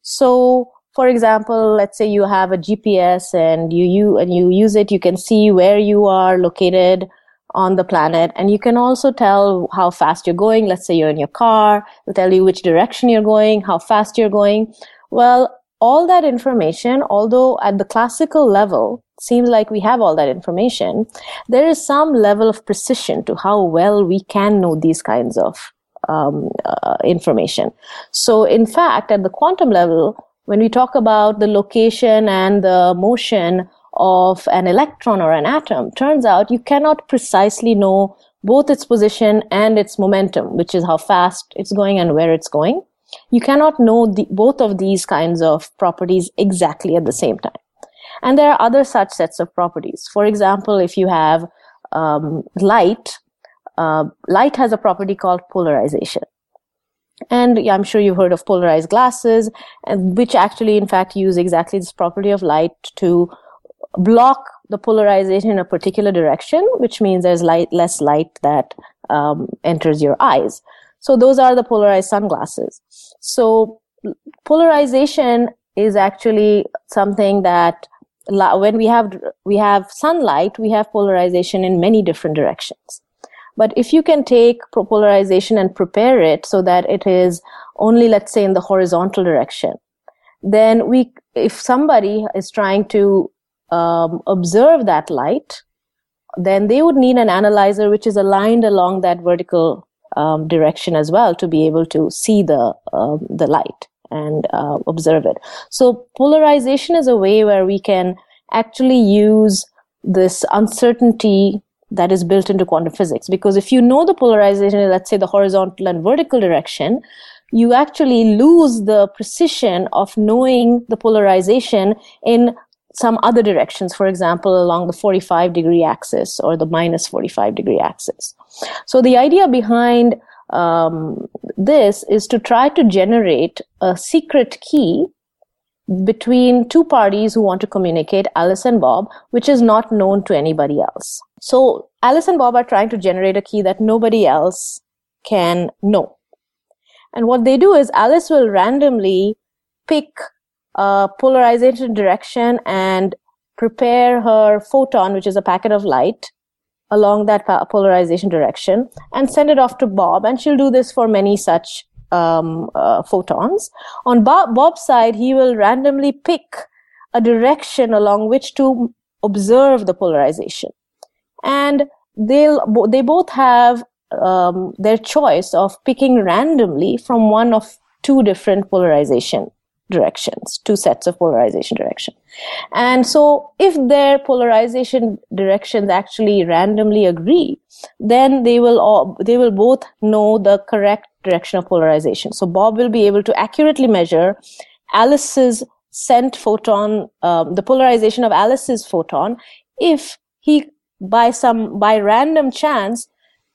So, for example, let's say you have a GPS and you, you and you use it, you can see where you are located on the planet and you can also tell how fast you're going. Let's say you're in your car, it'll tell you which direction you're going, how fast you're going. Well, all that information, although at the classical level, seems like we have all that information, there is some level of precision to how well we can know these kinds of um, uh, information. So, in fact, at the quantum level, when we talk about the location and the motion of an electron or an atom, turns out you cannot precisely know both its position and its momentum, which is how fast it's going and where it's going. You cannot know the, both of these kinds of properties exactly at the same time. And there are other such sets of properties. For example, if you have um, light, uh, light has a property called polarization. And yeah, I'm sure you've heard of polarized glasses, and which actually, in fact, use exactly this property of light to block the polarization in a particular direction, which means there's light, less light that um, enters your eyes. So those are the polarized sunglasses. So polarization is actually something that when we have we have sunlight, we have polarization in many different directions. But if you can take polarization and prepare it so that it is only, let's say, in the horizontal direction, then we, if somebody is trying to um, observe that light, then they would need an analyzer which is aligned along that vertical um, direction as well to be able to see the um, the light and uh, observe it. So polarization is a way where we can actually use this uncertainty that is built into quantum physics. Because if you know the polarization, let's say the horizontal and vertical direction, you actually lose the precision of knowing the polarization in some other directions, for example, along the 45 degree axis or the minus 45 degree axis. So the idea behind um, this is to try to generate a secret key between two parties who want to communicate, Alice and Bob, which is not known to anybody else. So Alice and Bob are trying to generate a key that nobody else can know. And what they do is Alice will randomly pick a polarization direction and prepare her photon, which is a packet of light, along that polarization direction and send it off to Bob. And she'll do this for many such um, uh, photons. On Bob, Bob's side, he will randomly pick a direction along which to observe the polarization. And they'll, they both have um, their choice of picking randomly from one of two different polarization directions, two sets of polarization direction. And so if their polarization directions actually randomly agree, then they will all, they will both know the correct direction of polarization. So Bob will be able to accurately measure Alice's sent photon, um, the polarization of Alice's photon, if he by some by random chance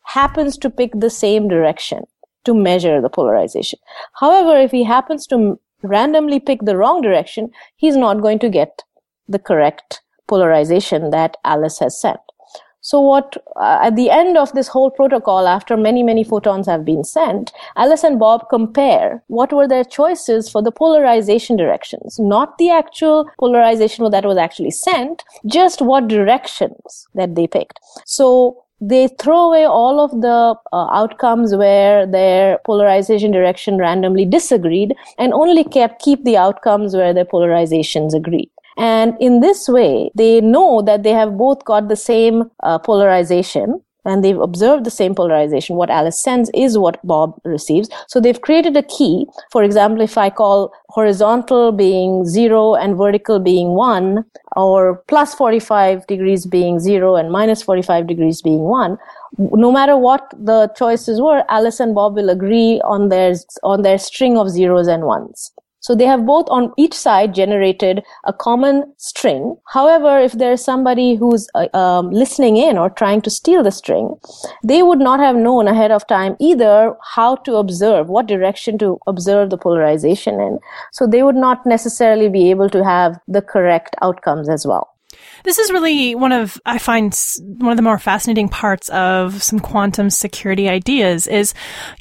happens to pick the same direction to measure the polarization. However, if he happens to randomly pick the wrong direction, he's not going to get the correct polarization that Alice has sent. So what, uh, at the end of this whole protocol, after many, many photons have been sent, Alice and Bob compare what were their choices for the polarization directions, not the actual polarization that was actually sent, just what directions that they picked. So they throw away all of the uh, outcomes where their polarization direction randomly disagreed and only kept keep the outcomes where their polarizations agreed. And in this way, they know that they have both got the same uh, polarization and they've observed the same polarization. What Alice sends is what Bob receives. So they've created a key. For example, if I call horizontal being zero and vertical being one, or plus 45 degrees being zero and minus 45 degrees being one, no matter what the choices were, Alice and Bob will agree on their, on their string of zeros and ones. So they have both on each side generated a common string. However, if there's somebody who's uh, um, listening in or trying to steal the string, they would not have known ahead of time either how to observe, what direction to observe the polarization in. So they would not necessarily be able to have the correct outcomes as well. This is really one of, I find one of the more fascinating parts of some quantum security ideas is,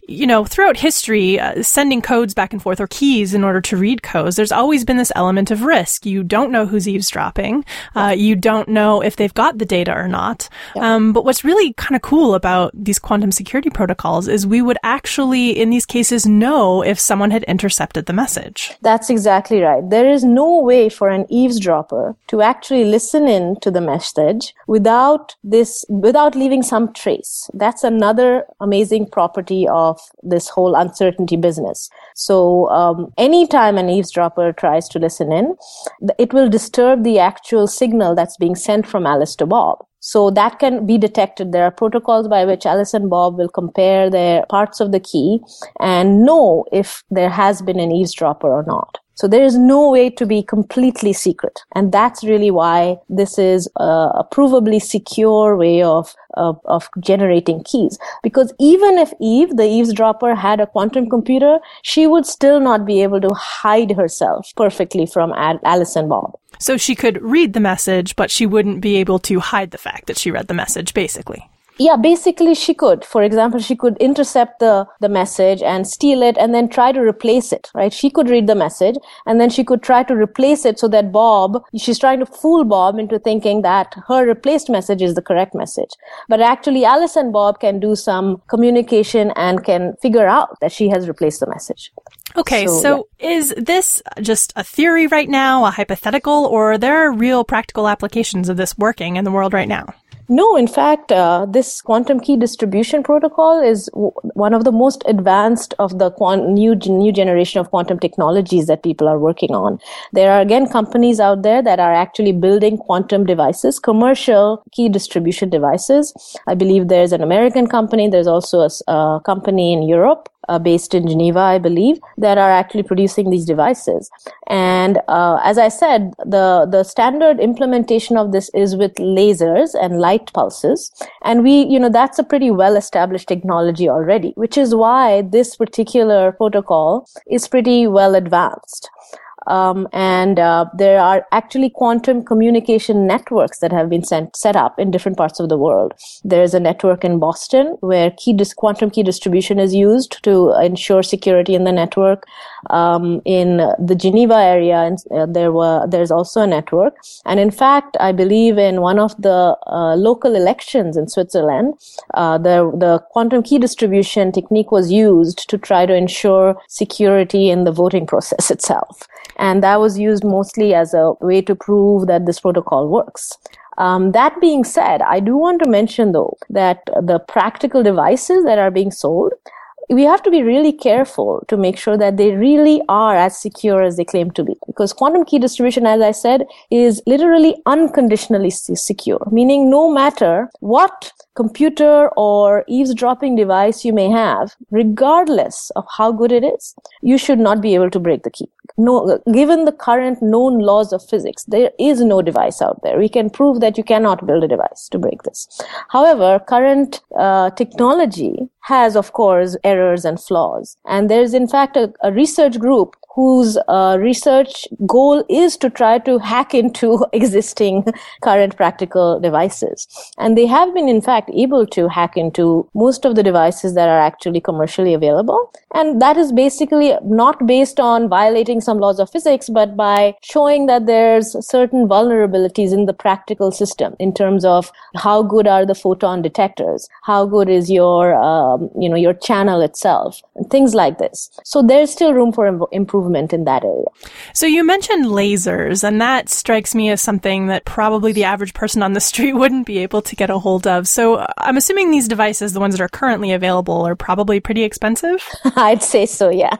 you know, throughout history, uh, sending codes back and forth or keys in order to read codes, there's always been this element of risk. You don't know who's eavesdropping. Uh, you don't know if they've got the data or not. Yeah. Um, but what's really kind of cool about these quantum security protocols is we would actually, in these cases, know if someone had intercepted the message. That's exactly right. There is no way for an eavesdropper to actually listen in to the message without this, without leaving some trace. That's another amazing property of this whole uncertainty business. So, um, anytime an eavesdropper tries to listen in, it will disturb the actual signal that's being sent from Alice to Bob. So that can be detected. There are protocols by which Alice and Bob will compare their parts of the key and know if there has been an eavesdropper or not. So there is no way to be completely secret. And that's really why this is a, provably secure way of, of, of, generating keys. Because even if Eve, the eavesdropper, had a quantum computer, she would still not be able to hide herself perfectly from Alice and Bob. So she could read the message, but she wouldn't be able to hide the fact that she read the message, basically. Yeah, basically she could. For example, she could intercept the, the message and steal it and then try to replace it, right? She could read the message and then she could try to replace it so that Bob, she's trying to fool Bob into thinking that her replaced message is the correct message. But actually Alice and Bob can do some communication and can figure out that she has replaced the message. Okay, so, so yeah. is this just a theory right now, a hypothetical, or are there real practical applications of this working in the world right now? No, in fact, uh, this quantum key distribution protocol is w- one of the most advanced of the quant- new new generation of quantum technologies that people are working on. There are again companies out there that are actually building quantum devices, commercial key distribution devices. I believe there's an American company. There's also a, a company in Europe uh, based in Geneva, I believe, that are actually producing these devices. And uh, as I said, the the standard implementation of this is with lasers and light pulses, and we, you know, that's a pretty well established technology already, which is why this particular protocol is pretty well advanced. Um, and uh, there are actually quantum communication networks that have been sent, set up in different parts of the world. There's a network in Boston where key dis- quantum key distribution is used to ensure security in the network. Um, in the Geneva area, uh, there were there's also a network, and in fact, I believe in one of the uh, local elections in Switzerland, uh, the the quantum key distribution technique was used to try to ensure security in the voting process itself. And that was used mostly as a way to prove that this protocol works. Um, that being said, I do want to mention though that the practical devices that are being sold, we have to be really careful to make sure that they really are as secure as they claim to be. Because quantum key distribution, as I said, is literally unconditionally secure, meaning no matter what computer or eavesdropping device you may have, regardless of how good it is, you should not be able to break the key. No, given the current known laws of physics, there is no device out there. We can prove that you cannot build a device to break this. However, current uh, technology has, of course, errors and flaws. And there's, in fact, a, a research group whose uh, research goal is to try to hack into existing current practical devices. And they have been, in fact, able to hack into most of the devices that are actually commercially available. And that is basically not based on violating some laws of physics, but by showing that there's certain vulnerabilities in the practical system in terms of how good are the photon detectors, how good is your, um, you know, your channel itself, and things like this. So there's still room for Im- improvement in that area. So you mentioned lasers, and that strikes me as something that probably the average person on the street wouldn't be able to get a hold of. So I'm assuming these devices, the ones that are currently available, are probably pretty expensive? I'd say so, yeah.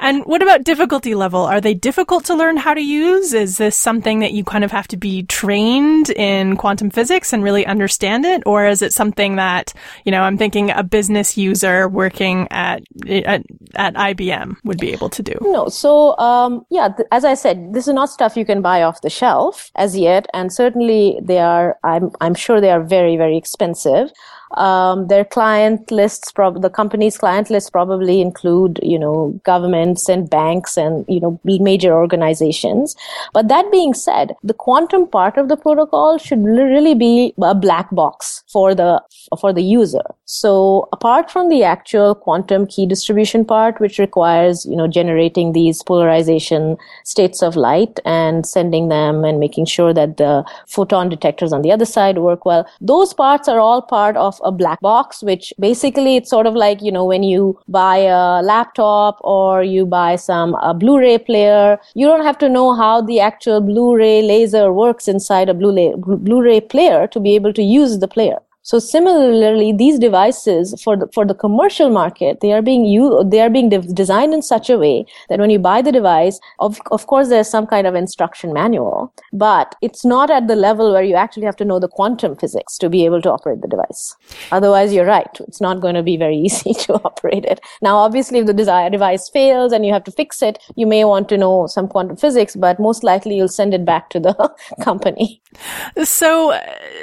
And what about difficulty level? Are they difficult to learn how to use? Is this something that you kind of have to be trained in quantum physics and really understand it? Or is it something that, you know, I'm thinking a business user working at, at, at IBM would be able to do? No, so um, yeah, th- as I said, this is not stuff you can buy off the shelf as yet, and certainly they are. I'm I'm sure they are very very expensive. Um, their client lists, prob- the company's client lists probably include, you know, governments and banks and, you know, major organizations. But that being said, the quantum part of the protocol should really be a black box for the, for the user. So apart from the actual quantum key distribution part, which requires, you know, generating these polarization states of light and sending them and making sure that the photon detectors on the other side work well, those parts are all part of a black box, which basically it's sort of like, you know, when you buy a laptop or you buy some a Blu-ray player, you don't have to know how the actual Blu-ray laser works inside a Blu-ray, Blu-ray player to be able to use the player. So similarly, these devices for the, for the commercial market, they are being they are being de- designed in such a way that when you buy the device, of, of course, there's some kind of instruction manual, but it's not at the level where you actually have to know the quantum physics to be able to operate the device. Otherwise, you're right. It's not going to be very easy to operate it. Now, obviously, if the desired device fails and you have to fix it, you may want to know some quantum physics, but most likely you'll send it back to the company. So, uh,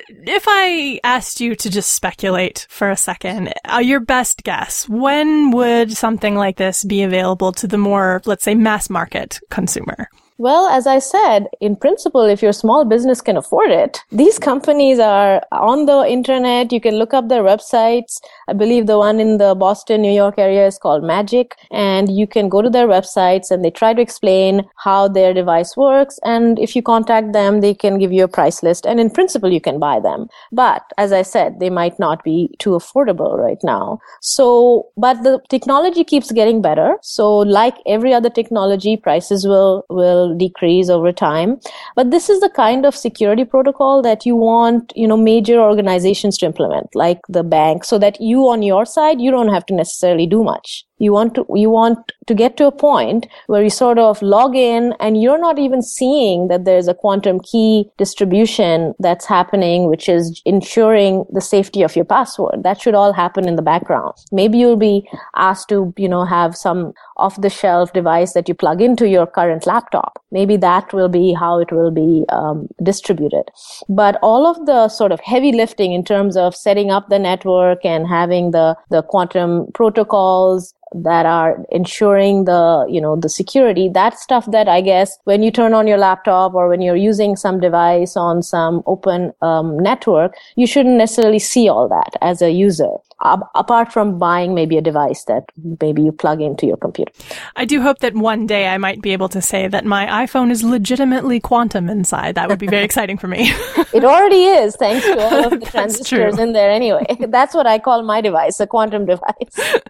if I asked you to just speculate for a second. Uh, your best guess. When would something like this be available to the more, let's say, mass market consumer? Well, as I said, in principle, if your small business can afford it, these companies are on the internet. You can look up their websites. I believe the one in the Boston, New York area is called MagiQ. And you can go to their websites and they try to explain how their device works. And if you contact them, they can give you a price list. And in principle, you can buy them. But as I said, they might not be too affordable right now. So, but the technology keeps getting better. So like every other technology, prices will, will decrease over time. But this is the kind of security protocol that you want, you know, major organizations to implement, like the bank, so that you on your side, you don't have to necessarily do much. You want to, you want to get to a point where you sort of log in and you're not even seeing that there's a quantum key distribution that's happening, which is ensuring the safety of your password. That should all happen in the background. Maybe you'll be asked to, you know, have some off the shelf device that you plug into your current laptop. Maybe that will be how it will be um, distributed. But all of the sort of heavy lifting in terms of setting up the network and having the, the quantum protocols that are ensuring the, you know, the security. That stuff that I guess when you turn on your laptop or when you're using some device on some open um, network, you shouldn't necessarily see all that as a user apart from buying maybe a device that maybe you plug into your computer. I do hope that one day I might be able to say that my iPhone is legitimately quantum inside. That would be very exciting for me. it already is, thanks to all of the transistors in there anyway. That's what I call my device, a quantum device.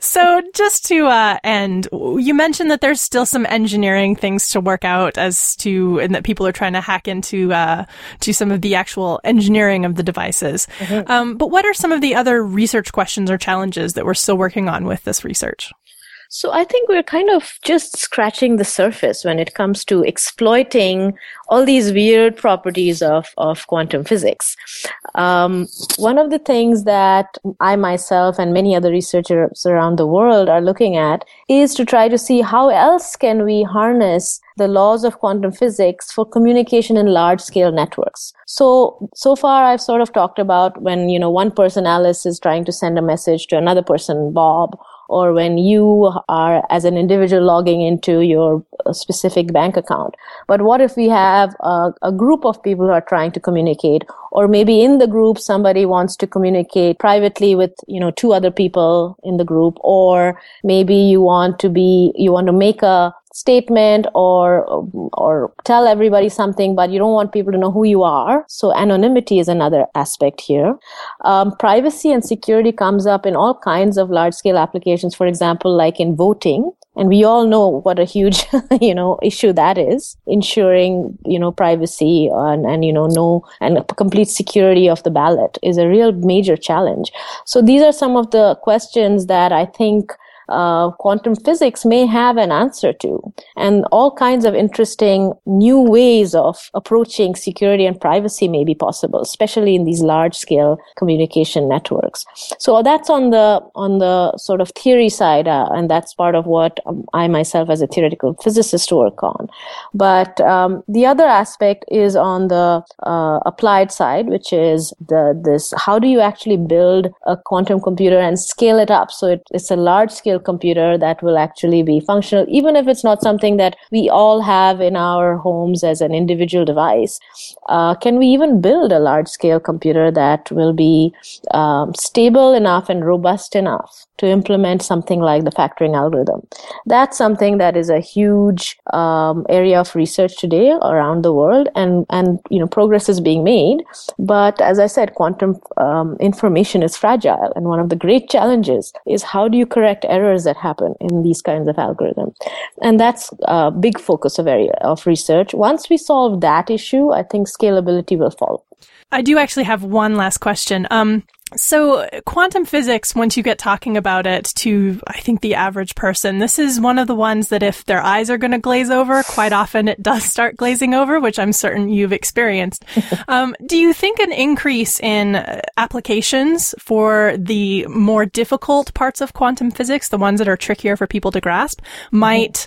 so just to uh, end, you mentioned that there's still some engineering things to work out as to, and that people are trying to hack into uh, to some of the actual engineering of the devices. Mm-hmm. Um, but what are some of the other research research questions or challenges that we're still working on with this research? So I think we're kind of just scratching the surface when it comes to exploiting all these weird properties of, of quantum physics. Um, one of the things that I myself and many other researchers around the world are looking at is to try to see how else can we harness the laws of quantum physics for communication in large scale networks. So, so far I've sort of talked about when, you know, one person, Alice, is trying to send a message to another person, Bob, or when you are as an individual logging into your uh, specific bank account. But what if we have a, a, group of people who are trying to communicate, or maybe in the group somebody wants to communicate privately with you know two other people in the group, or maybe you want to be you want to make a statement or or tell everybody something but you don't want people to know who you are. So anonymity is another aspect here. Um, privacy and security comes up in all kinds of large scale applications. For example like in voting. And we all know what a huge you know issue that is. Ensuring you know privacy and, and you know no and complete security of the ballot is a real major challenge. So these are some of the questions that i think uh, quantum physics may have an answer to. And all kinds of interesting new ways of approaching security and privacy may be possible, especially in these large scale communication networks. So that's on the, on the sort of theory side. Uh, and that's part of what um, I myself as a theoretical physicist work on. But um, the other aspect is on the uh, applied side, which is the, this, how do you actually build a quantum computer and scale it up? So it, it's a large scale computer that will actually be functional, even if it's not something that we all have in our homes as an individual device. Uh, can we even build a large scale computer that will be um, stable enough and robust enough to implement something like the factoring algorithm. That's something that is a huge um, area of research today around the world, and and you know progress is being made. But as I said, quantum um, information is fragile, and one of the great challenges is how do you correct errors that happen in these kinds of algorithms, and that's a big focus of area of research. Once we solve that issue, I think scalability will follow. I do actually have one last question. Um, so, quantum physics, once you get talking about it to, I think, the average person, this is one of the ones that if their eyes are going to glaze over, quite often it does start glazing over, which I'm certain you've experienced. um, do you think an increase in applications for the more difficult parts of quantum physics, the ones that are trickier for people to grasp, might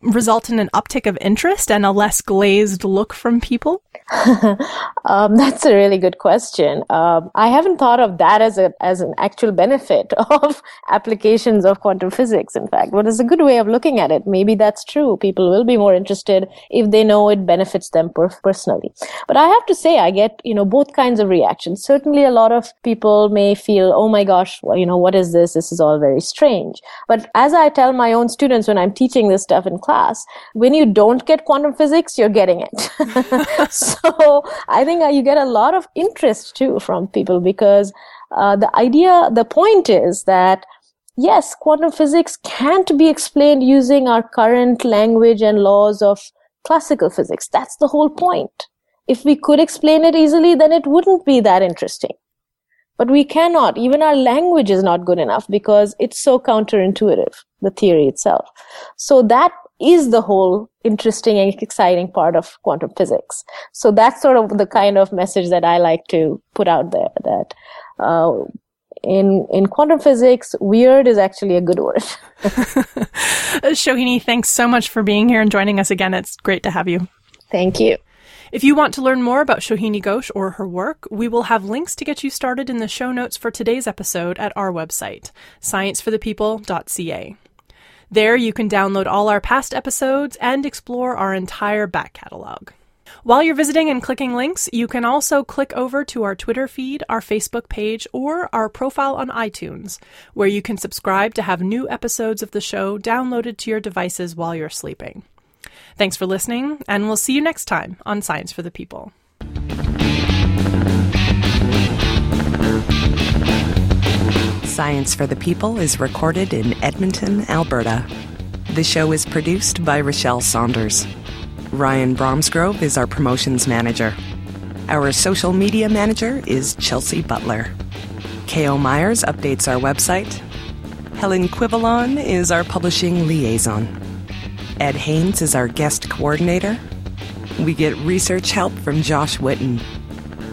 result in an uptick of interest and a less glazed look from people? um, that's a really good question. Um, I haven't thought of that as a as an actual benefit of applications of quantum physics. In fact, but it's a good way of looking at it. Maybe that's true. People will be more interested if they know it benefits them per- personally. But I have to say, I get you know both kinds of reactions. Certainly, a lot of people may feel, oh my gosh, well, you know what is this? This is all very strange. But as I tell my own students when I'm teaching this stuff in class, when you don't get quantum physics, you're getting it. so I think uh, you get a lot of interest too from people because uh, the idea, the point is that yes, quantum physics can't be explained using our current language and laws of classical physics. That's the whole point. If we could explain it easily, then it wouldn't be that interesting. But we cannot. Even our language is not good enough because it's so counterintuitive, the theory itself. So that is the whole interesting and exciting part of quantum physics. So that's sort of the kind of message that I like to put out there that uh, in in quantum physics, weird is actually a good word. Shohini, thanks so much for being here and joining us again. It's great to have you. Thank you. If you want to learn more about Shohini Ghose or her work, we will have links to get you started in the show notes for today's episode at our website, scienceforthepeople.ca. There you can download all our past episodes and explore our entire back catalog. While you're visiting and clicking links, you can also click over to our Twitter feed, our Facebook page, or our profile on iTunes, where you can subscribe to have new episodes of the show downloaded to your devices while you're sleeping. Thanks for listening, and we'll see you next time on Science for the People. Science for the People is recorded in Edmonton, Alberta. The show is produced by Rachelle Saunders. Ryan Bromsgrove is our promotions manager. Our social media manager is Chelsea Butler. K.O. Myers updates our website. Helen Quivalon is our publishing liaison. Ed Haynes is our guest coordinator. We get research help from Josh Witten.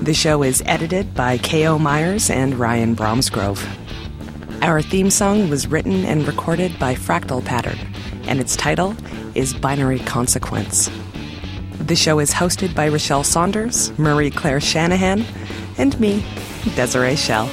The show is edited by K.O. Myers and Ryan Bromsgrove. Our theme song was written and recorded by Fractal Pattern, and its title is Binary Consequence. The show is hosted by Rachelle Saunders, Marie Claire Shanahan, and me, Desiree Schell.